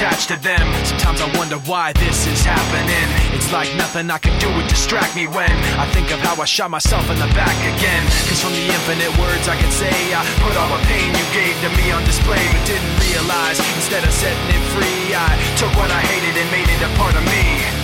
attached to them. Sometimes I wonder why this is happening. It's like nothing I can do would distract me when I think of how I shot myself in the back again. Cause from the infinite words I can say, I put all the pain you gave to me on display, but didn't realize instead of setting it free, I took what I hated and made it a part of me.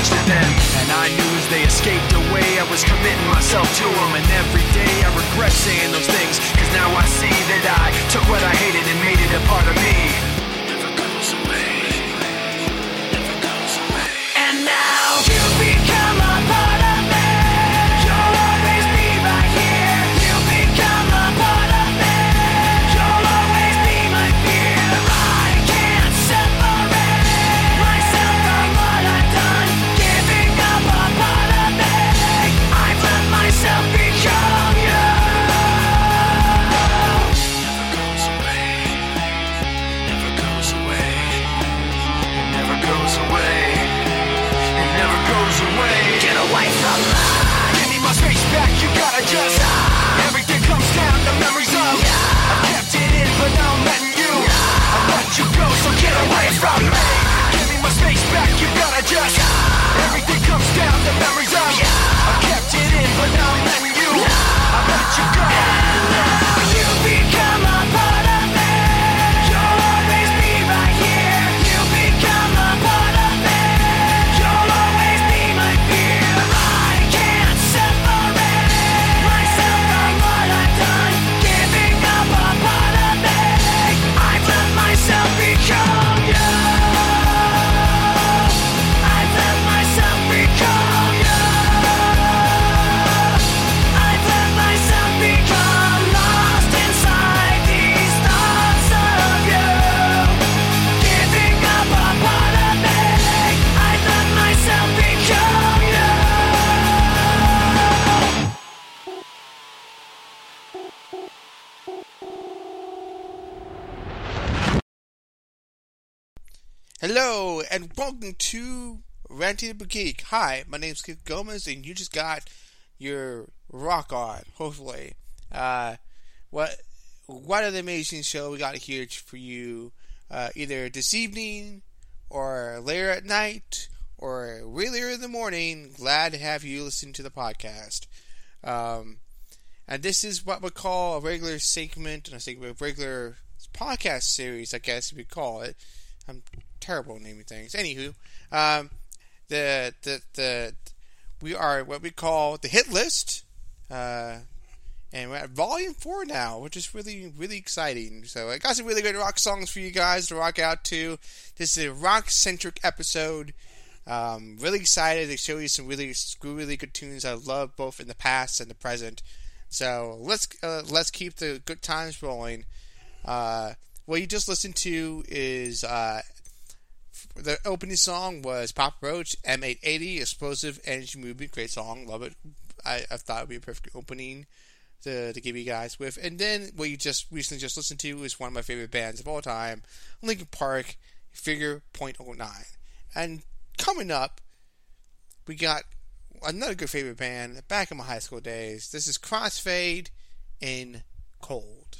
Attached to them. And I knew as they escaped away, I was committing myself to them. And every day I regret saying those things, cause now I see that I took what I hated and made it a part of me. From me. Welcome to Ranting the Geek. Hi, my name's Kid Gomez, and you just got your rock on. Hopefully, uh, what what an amazing show we got here for you, uh, either this evening or later at night or really early in the morning. Glad to have you listen to the podcast. Um, and this is what we call a regular segment and a segment of regular podcast series, I guess could call it. I'm terrible naming things. Anywho, um, the the the we are what we call the hit list, uh, and we're at volume four now, which is really really exciting. So I got some really good rock songs for you guys to rock out to. This is a rock centric episode. Um, really excited to show you some really really good tunes I love both in the past and the present. So let's uh, let's keep the good times rolling. Uh, what you just listened to is uh, the opening song was Papa Roach M-80 Explosive Energy Movement. Great song, love it. I, I thought it would be a perfect opening to, to give you guys with. And then what you just recently just listened to is one of my favorite bands of all time, Linkin Park, Figure .09. And coming up, we got another good favorite band back in my high school days. This is Crossfade in Cold.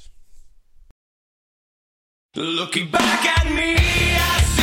Looking back at me, I see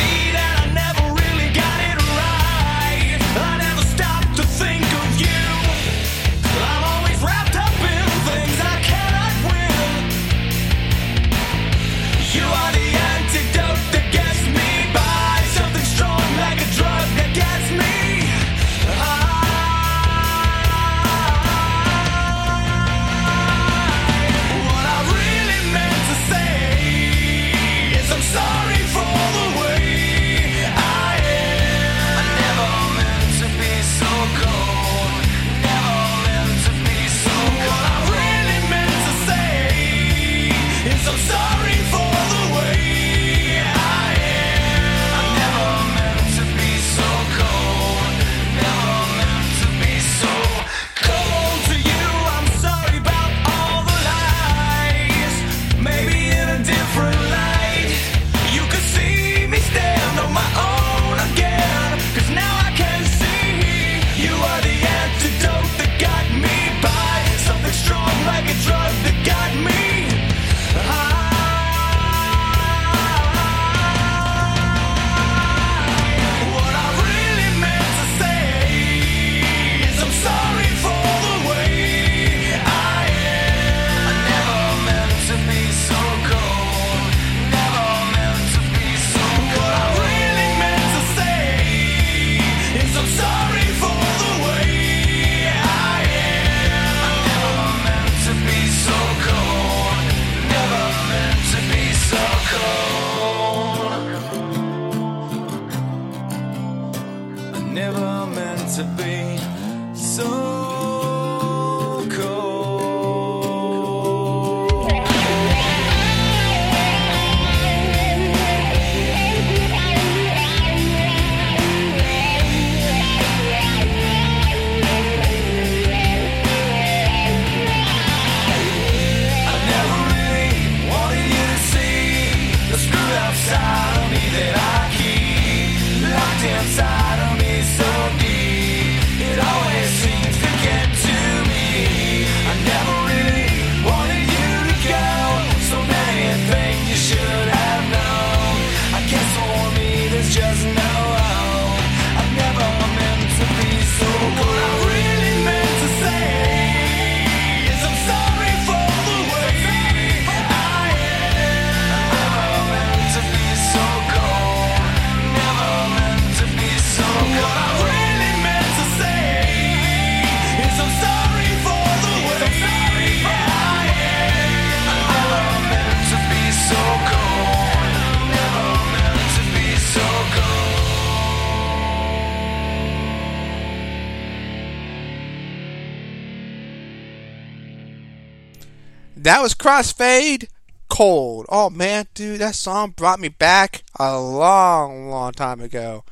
That was Crossfade Cold. Oh man, dude, that song brought me back a long, long time ago.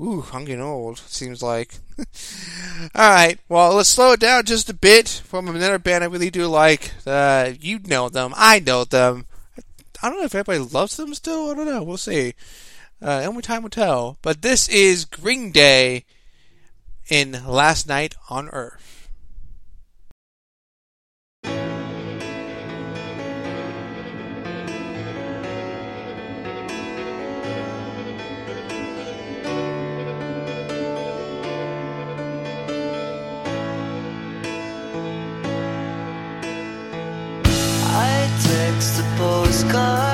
Ooh, I'm getting old, seems like. Alright, well, let's slow it down just a bit from another band I really do like. Uh, you know them, I know them. I don't know if everybody loves them still, I don't know, we'll see. Uh, only time will tell. But this is Green Day in Last Night on Earth. A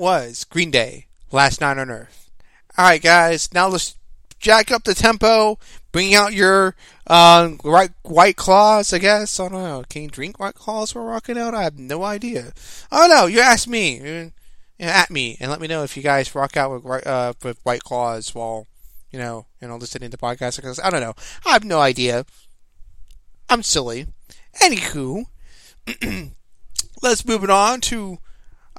was Green Day, Last Night on Earth. Alright, guys, now let's jack up the tempo, bring out your um, right, White Claws, I guess. I don't know. Can you drink White Claws while rocking out? I have no idea. Oh no, you ask me. At me and let me know if you guys rock out with, uh, with White Claws while, you know, you know, listening to podcasts. Because I don't know. I have no idea. I'm silly. Anywho, let's move it on to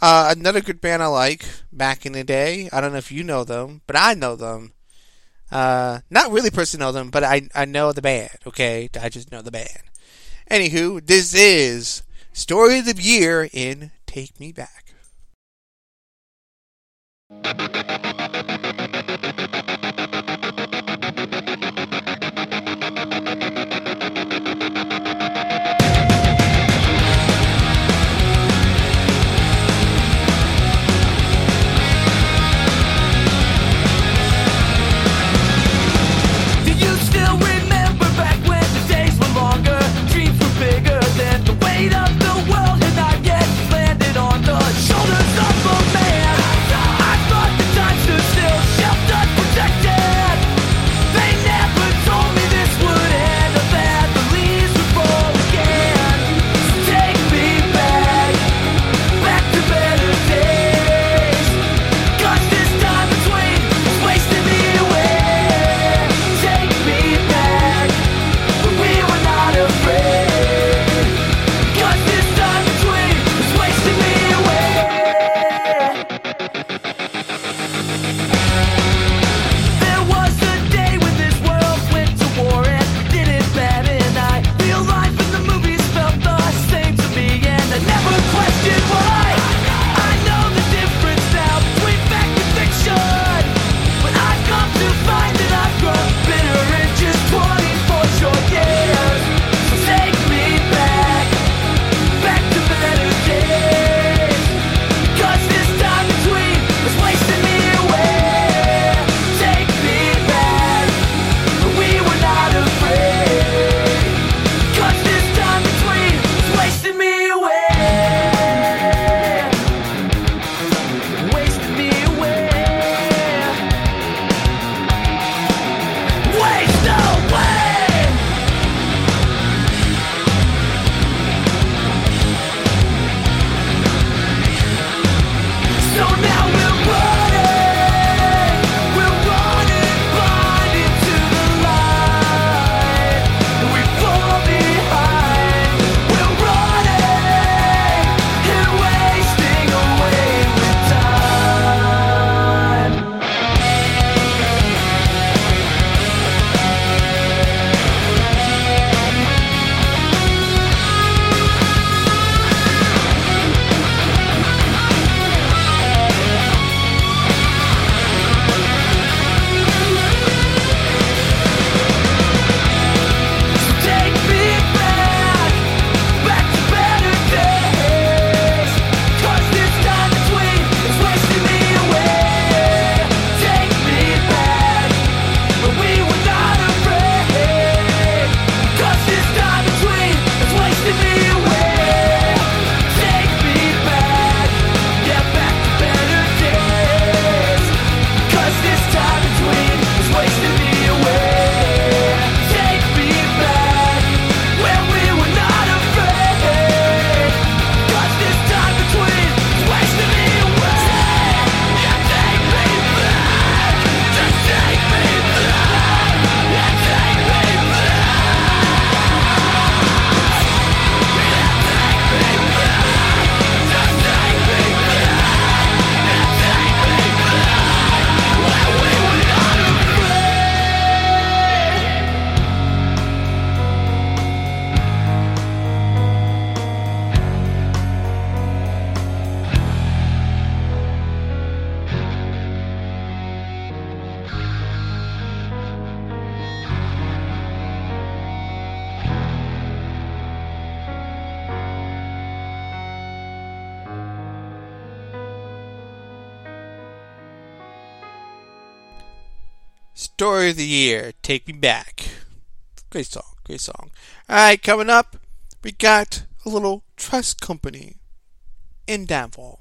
uh, another good band I like back in the day. I don't know if you know them, but I know them. Uh, not really personally know them, but I I know the band. Okay, I just know the band. Anywho, this is story of the year in Take Me Back. Story of the year, Take Me Back. Great song, great song. Alright, coming up, we got a little trust company in Downfall.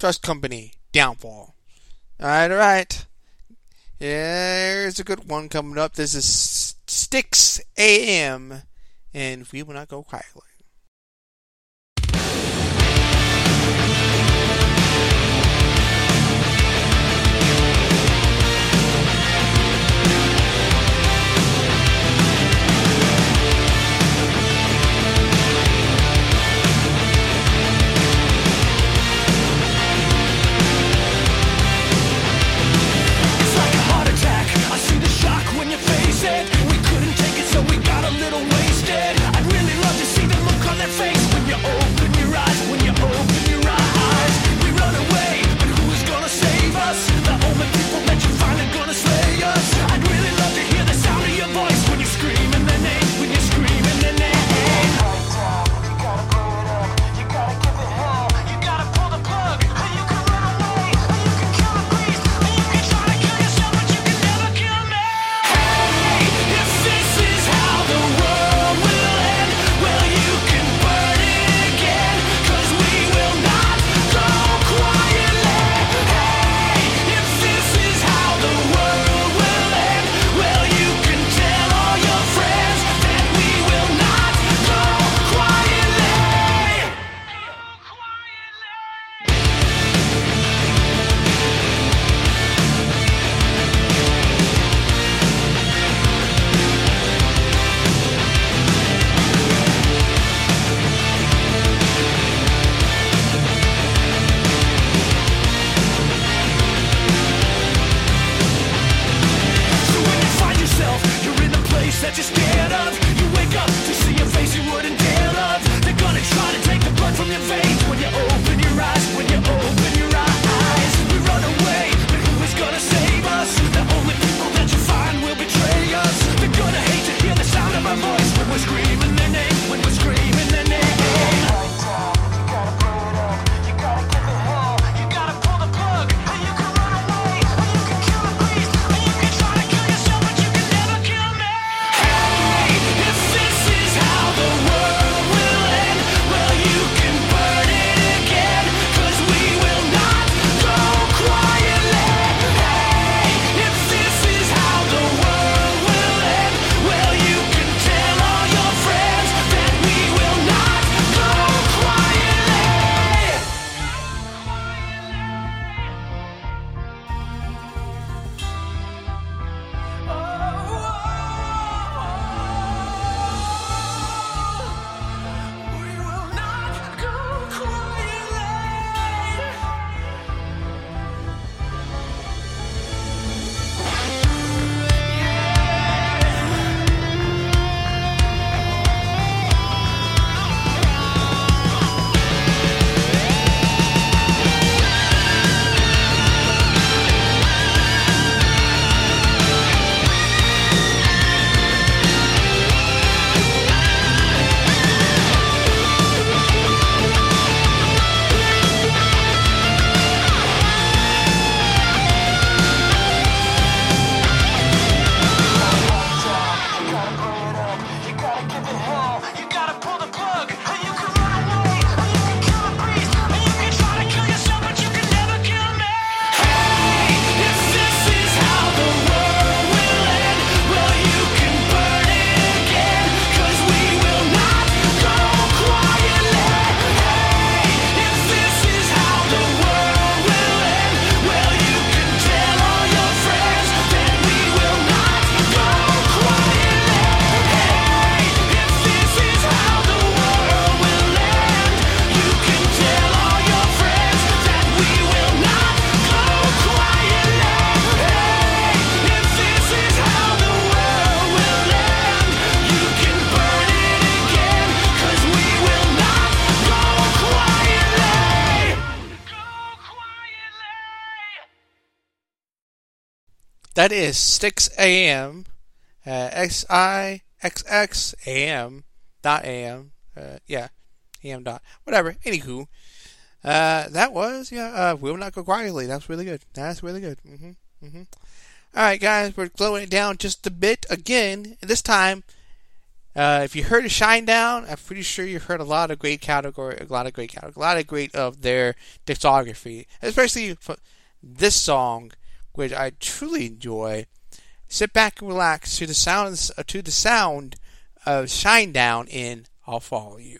Trust Company, Downfall. Alright, alright. Here's a good one coming up. This is Sticks AM, and we will not go quietly. That is Sixx:A.M. Uh, X I X X A M dot A M. Uh, yeah, A M dot whatever. Anywho, uh, that was yeah. Uh, Will not go quietly. That's really good. That's really good. Mm-hmm. Mm-hmm. All right, guys, we're slowing it down just a bit again. This time, uh, if you heard a Shinedown, I'm pretty sure you've heard a lot of great category, a lot of great category, a lot of great of their discography, especially this song which I truly enjoy. Sit back and relax to the sounds to the sound of Shinedown in I'll Follow You.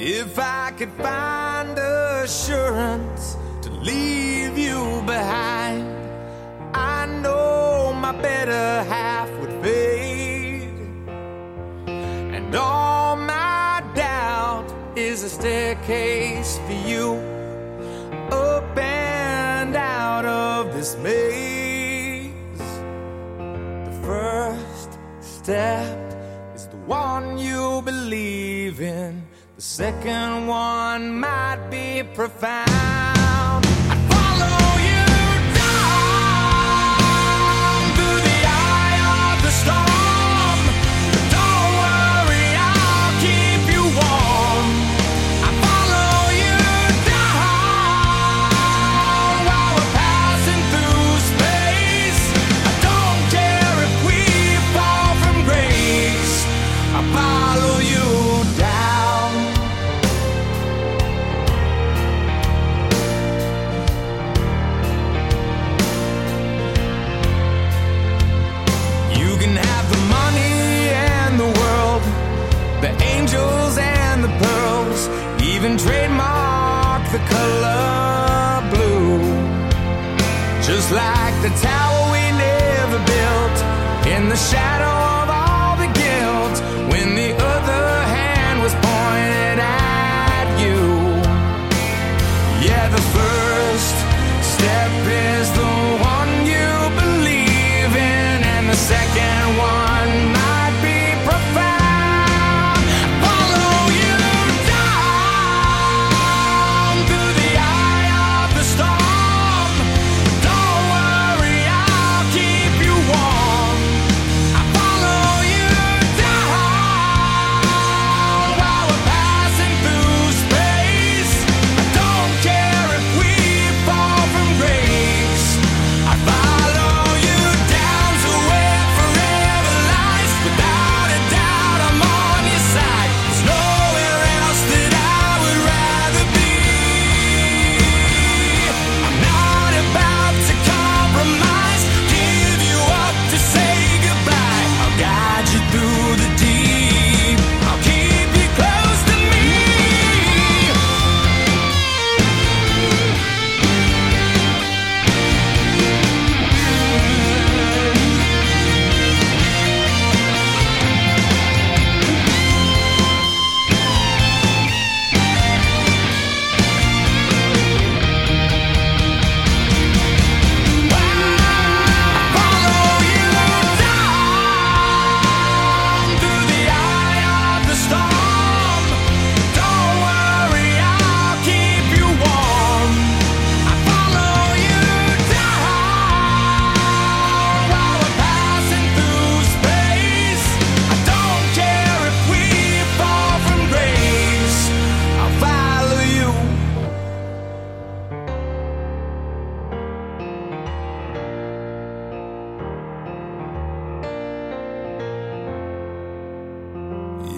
If I could find assurance to leave you behind my better half would fade. And all my doubt is a staircase for you up and out of this maze. The first step is the one you believe in. The second one might be profound.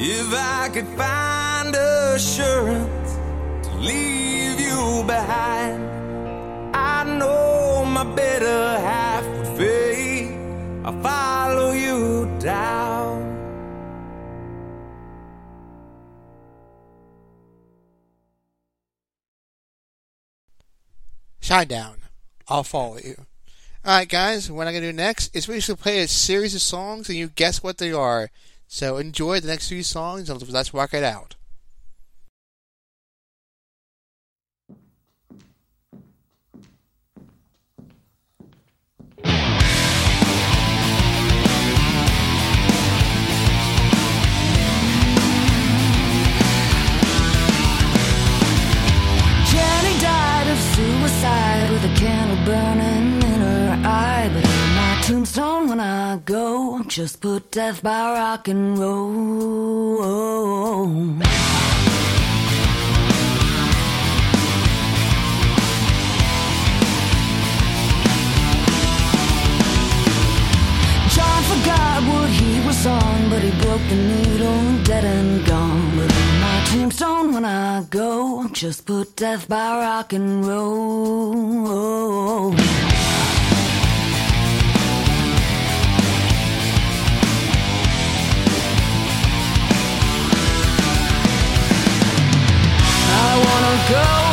If I could find assurance to leave you behind, I know my better half would fade. I'll follow you down. Shy down. I'll follow you. Alright, guys, what I'm going to do next is we should play a series of songs and you guess what they are. So enjoy the next few songs and let's rock it out. I go, just put death by rock and roll. John forgot what he was on, but he broke the needle, dead and gone. But my tombstone when I go, just put death by rock and roll. go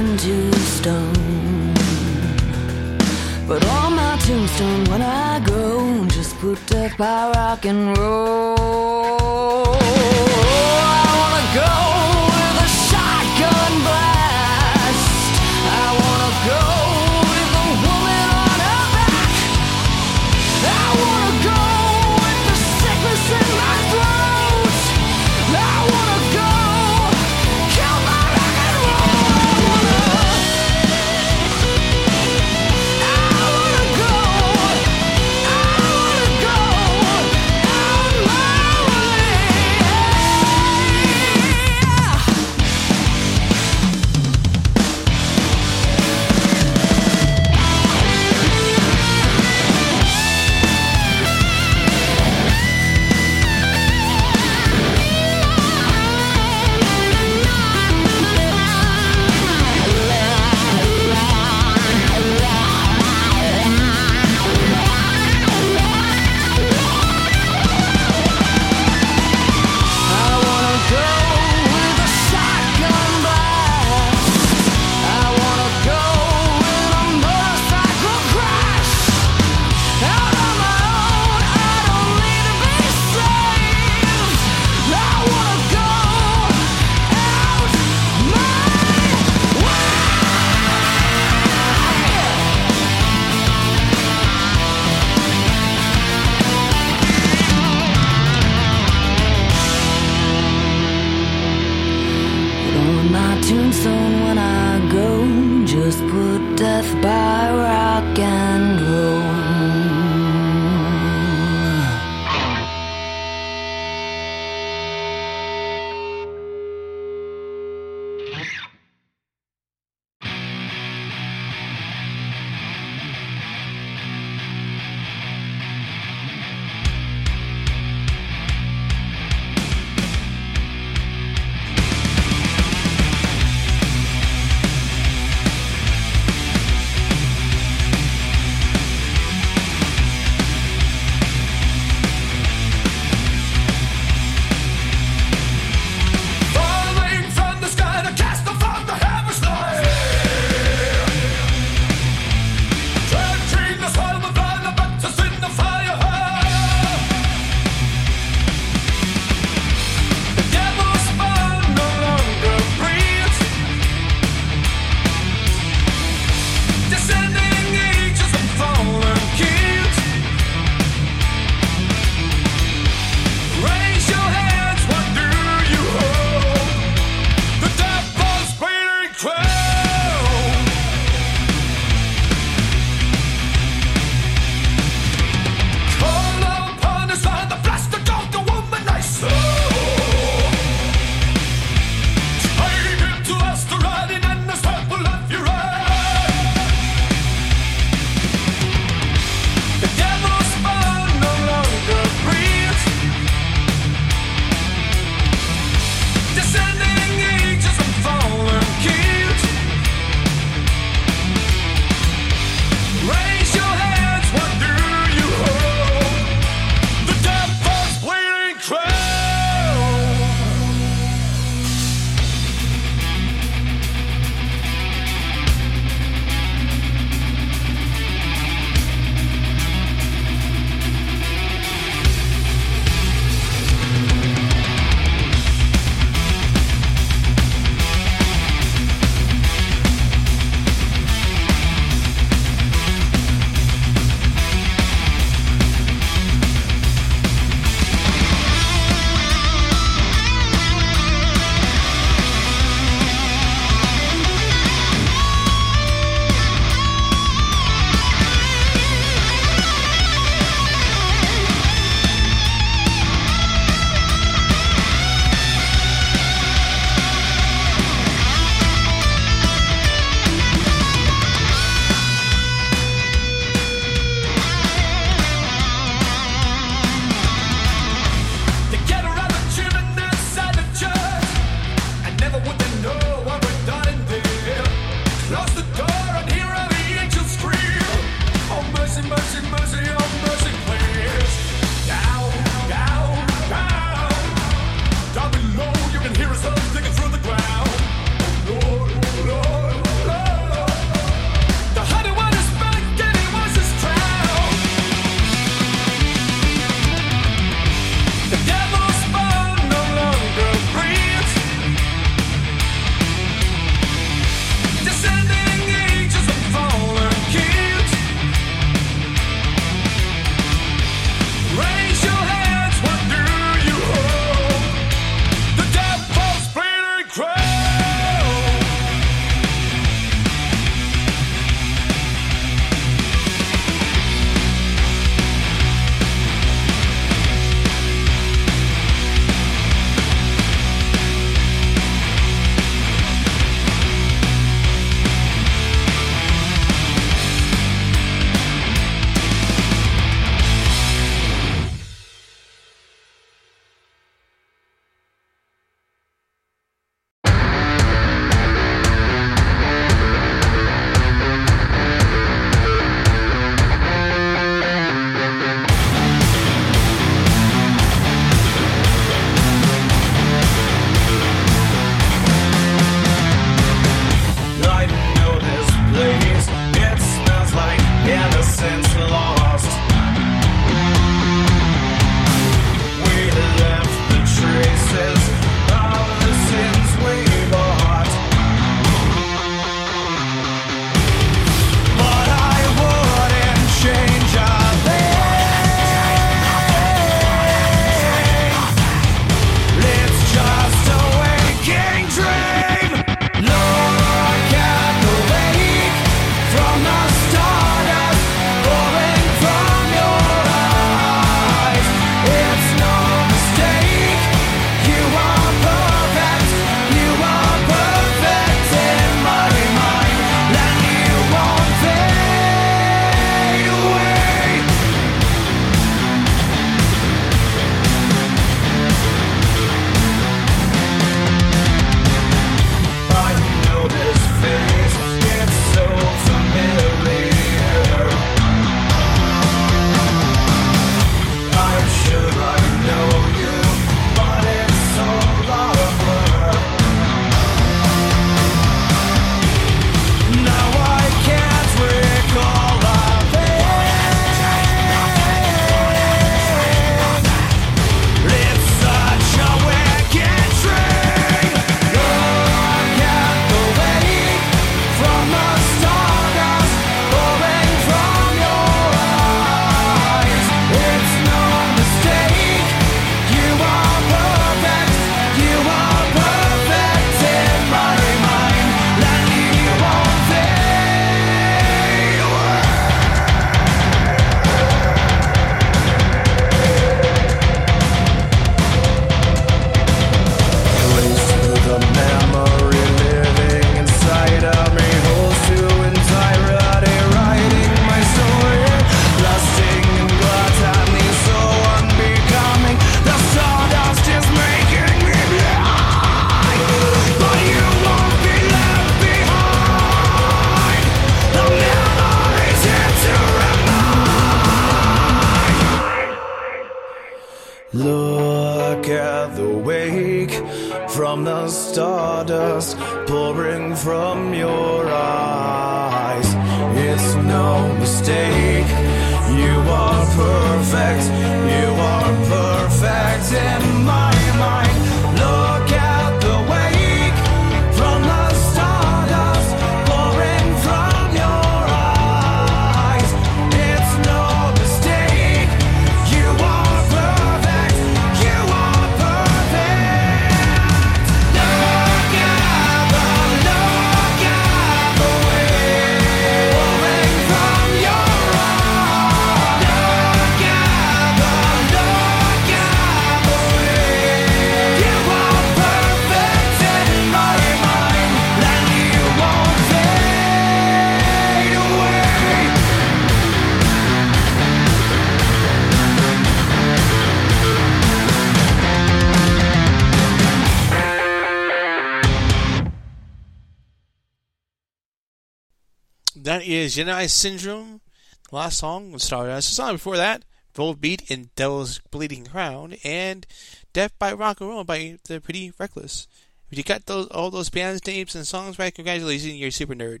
Jedi Syndrome. The last song started Stardust. The song before that, Volbeat and Devil's Bleeding Crown, and Death by Rock and Roll by The Pretty Reckless. If you got those all those bands' names and songs right, congratulations, you're super nerd.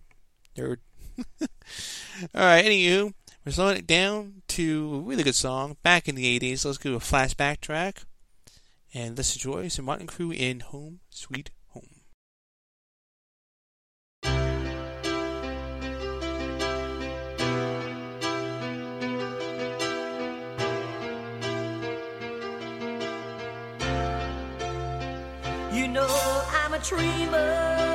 Nerd. Alright, anywho, we're slowing it down to a really good song back in the 80s. Let's do a flashback track. And let's enjoy some Mötley Crüe in Home Sweet know I'm a dreamer.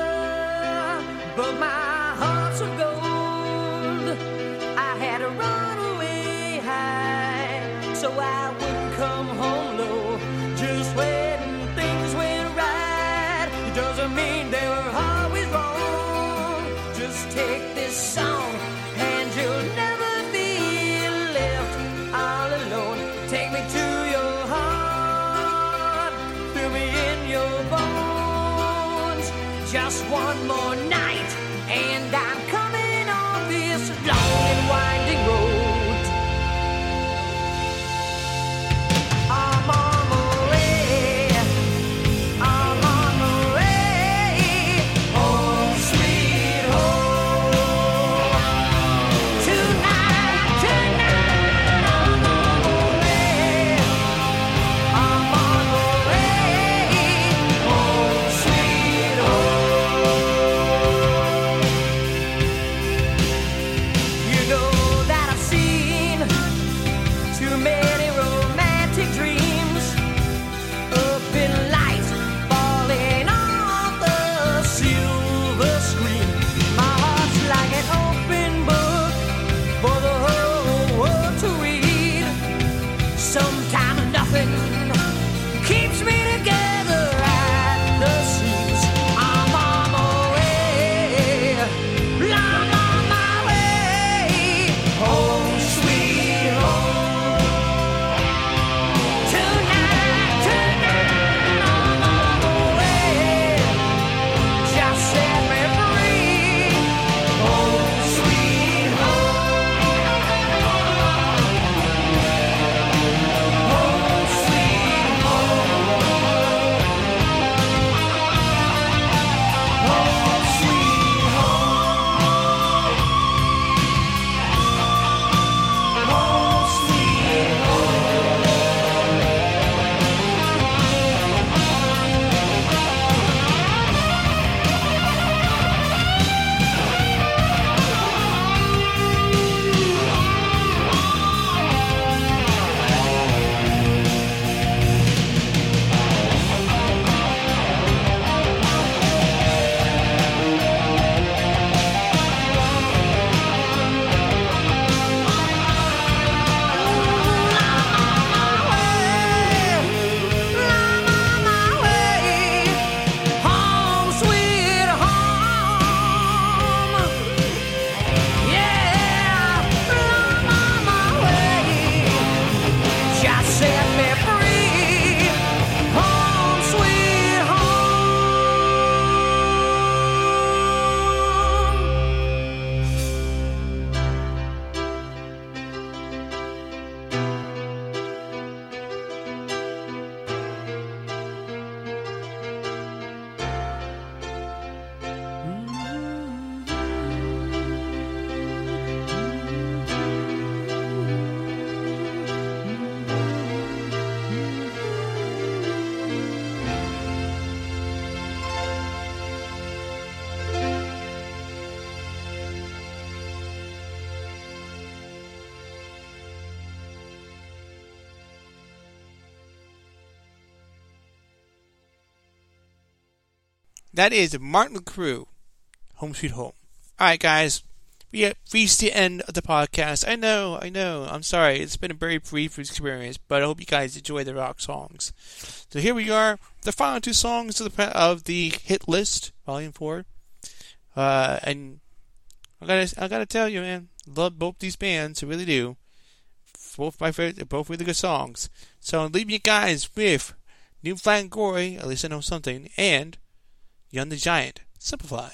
That is Mötley Crüe, Home Sweet Home. All right, guys, we reached the end of the podcast. I know, I know. I'm sorry. It's been a very brief experience, but I hope you guys enjoy the rock songs. So here we are, the final two songs of the of the hit list, Volume Four. Uh, and I gotta, I gotta tell you, man, love both these bands. I really do. Both my favorite, both really good songs. So I'm leaving you guys with New Found Glory, at least I know something, and Young the Giant, Simplify.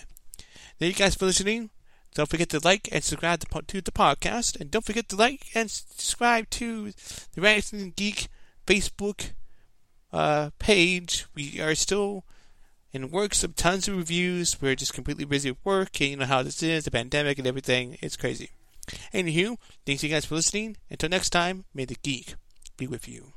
Thank you guys for listening. Don't forget to like and subscribe to, the podcast, and don't forget to like and subscribe to the Ranting Geek Facebook uh, page. We are still in works of tons of reviews. We're just completely busy with work, and you know how this is, the pandemic and everything. It's crazy. Anywho, thanks you guys for listening. Until next time, may the geek be with you.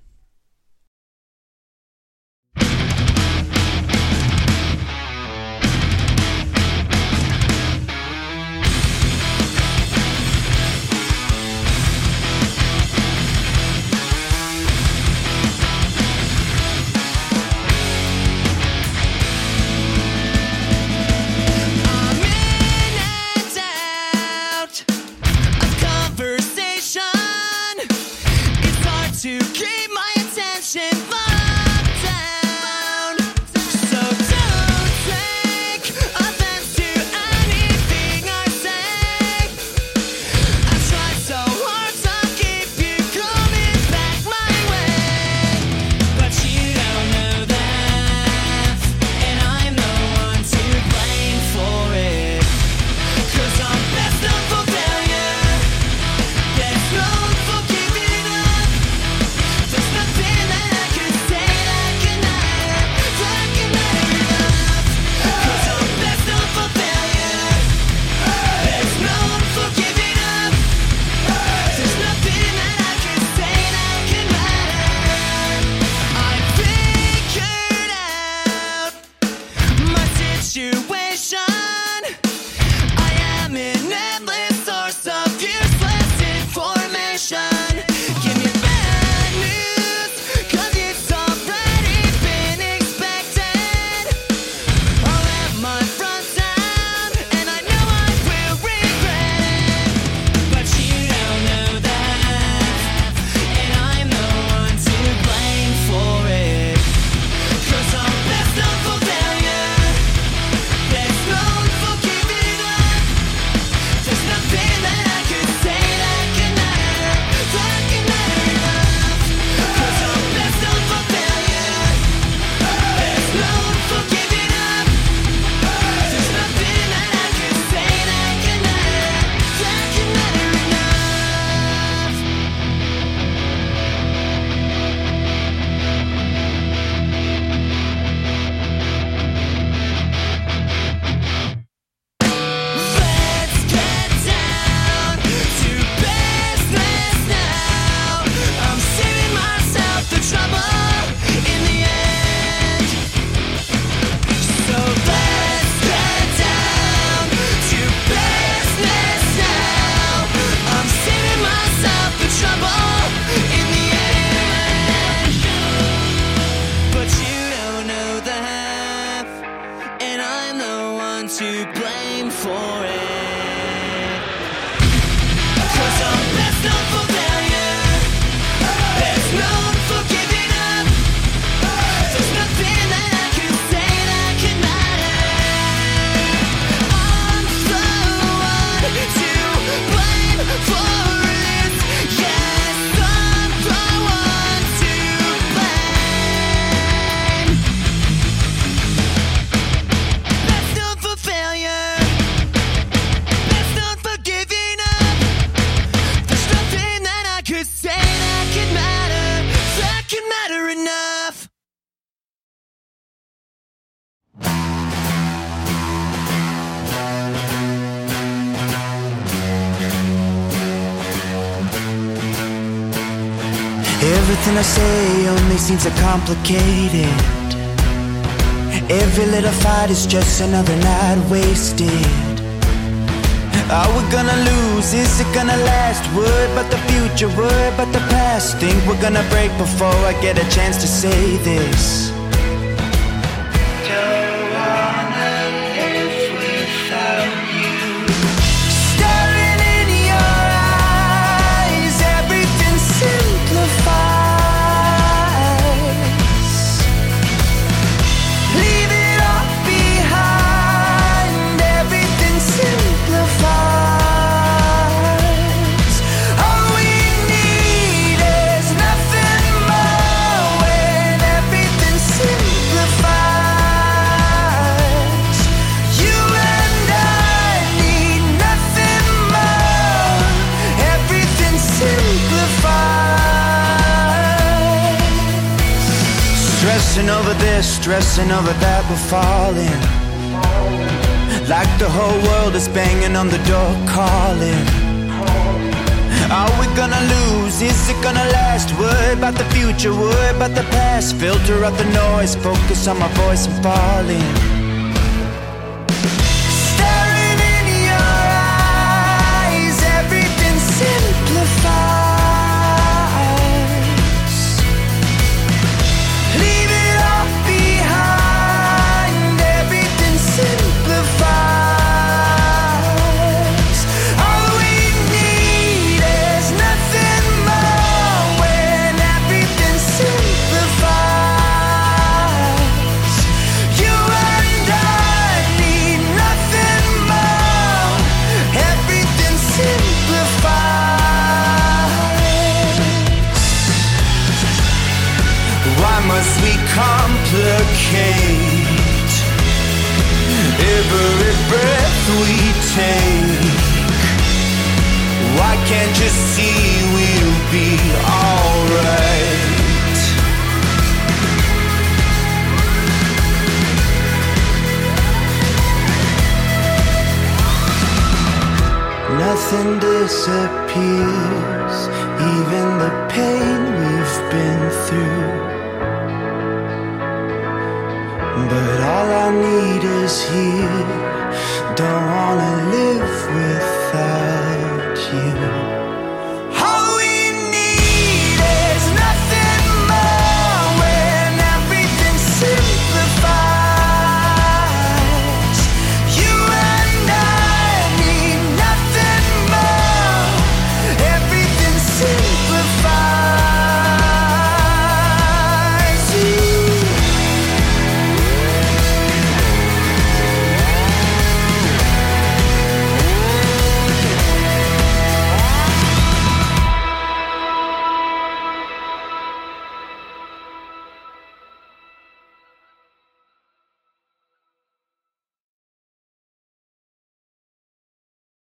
Everything I say only seems so complicated. Every little fight is just another night wasted. Are we gonna lose? Is it gonna last? Worried about the future, worried about the past. Think we're gonna break before I get a chance to say this. Stressing over that, we're falling. Like the whole world is banging on the door, calling. Are we gonna lose? Is it gonna last? Worry about the future, worry about the past. Filter out the noise, focus on my voice and falling.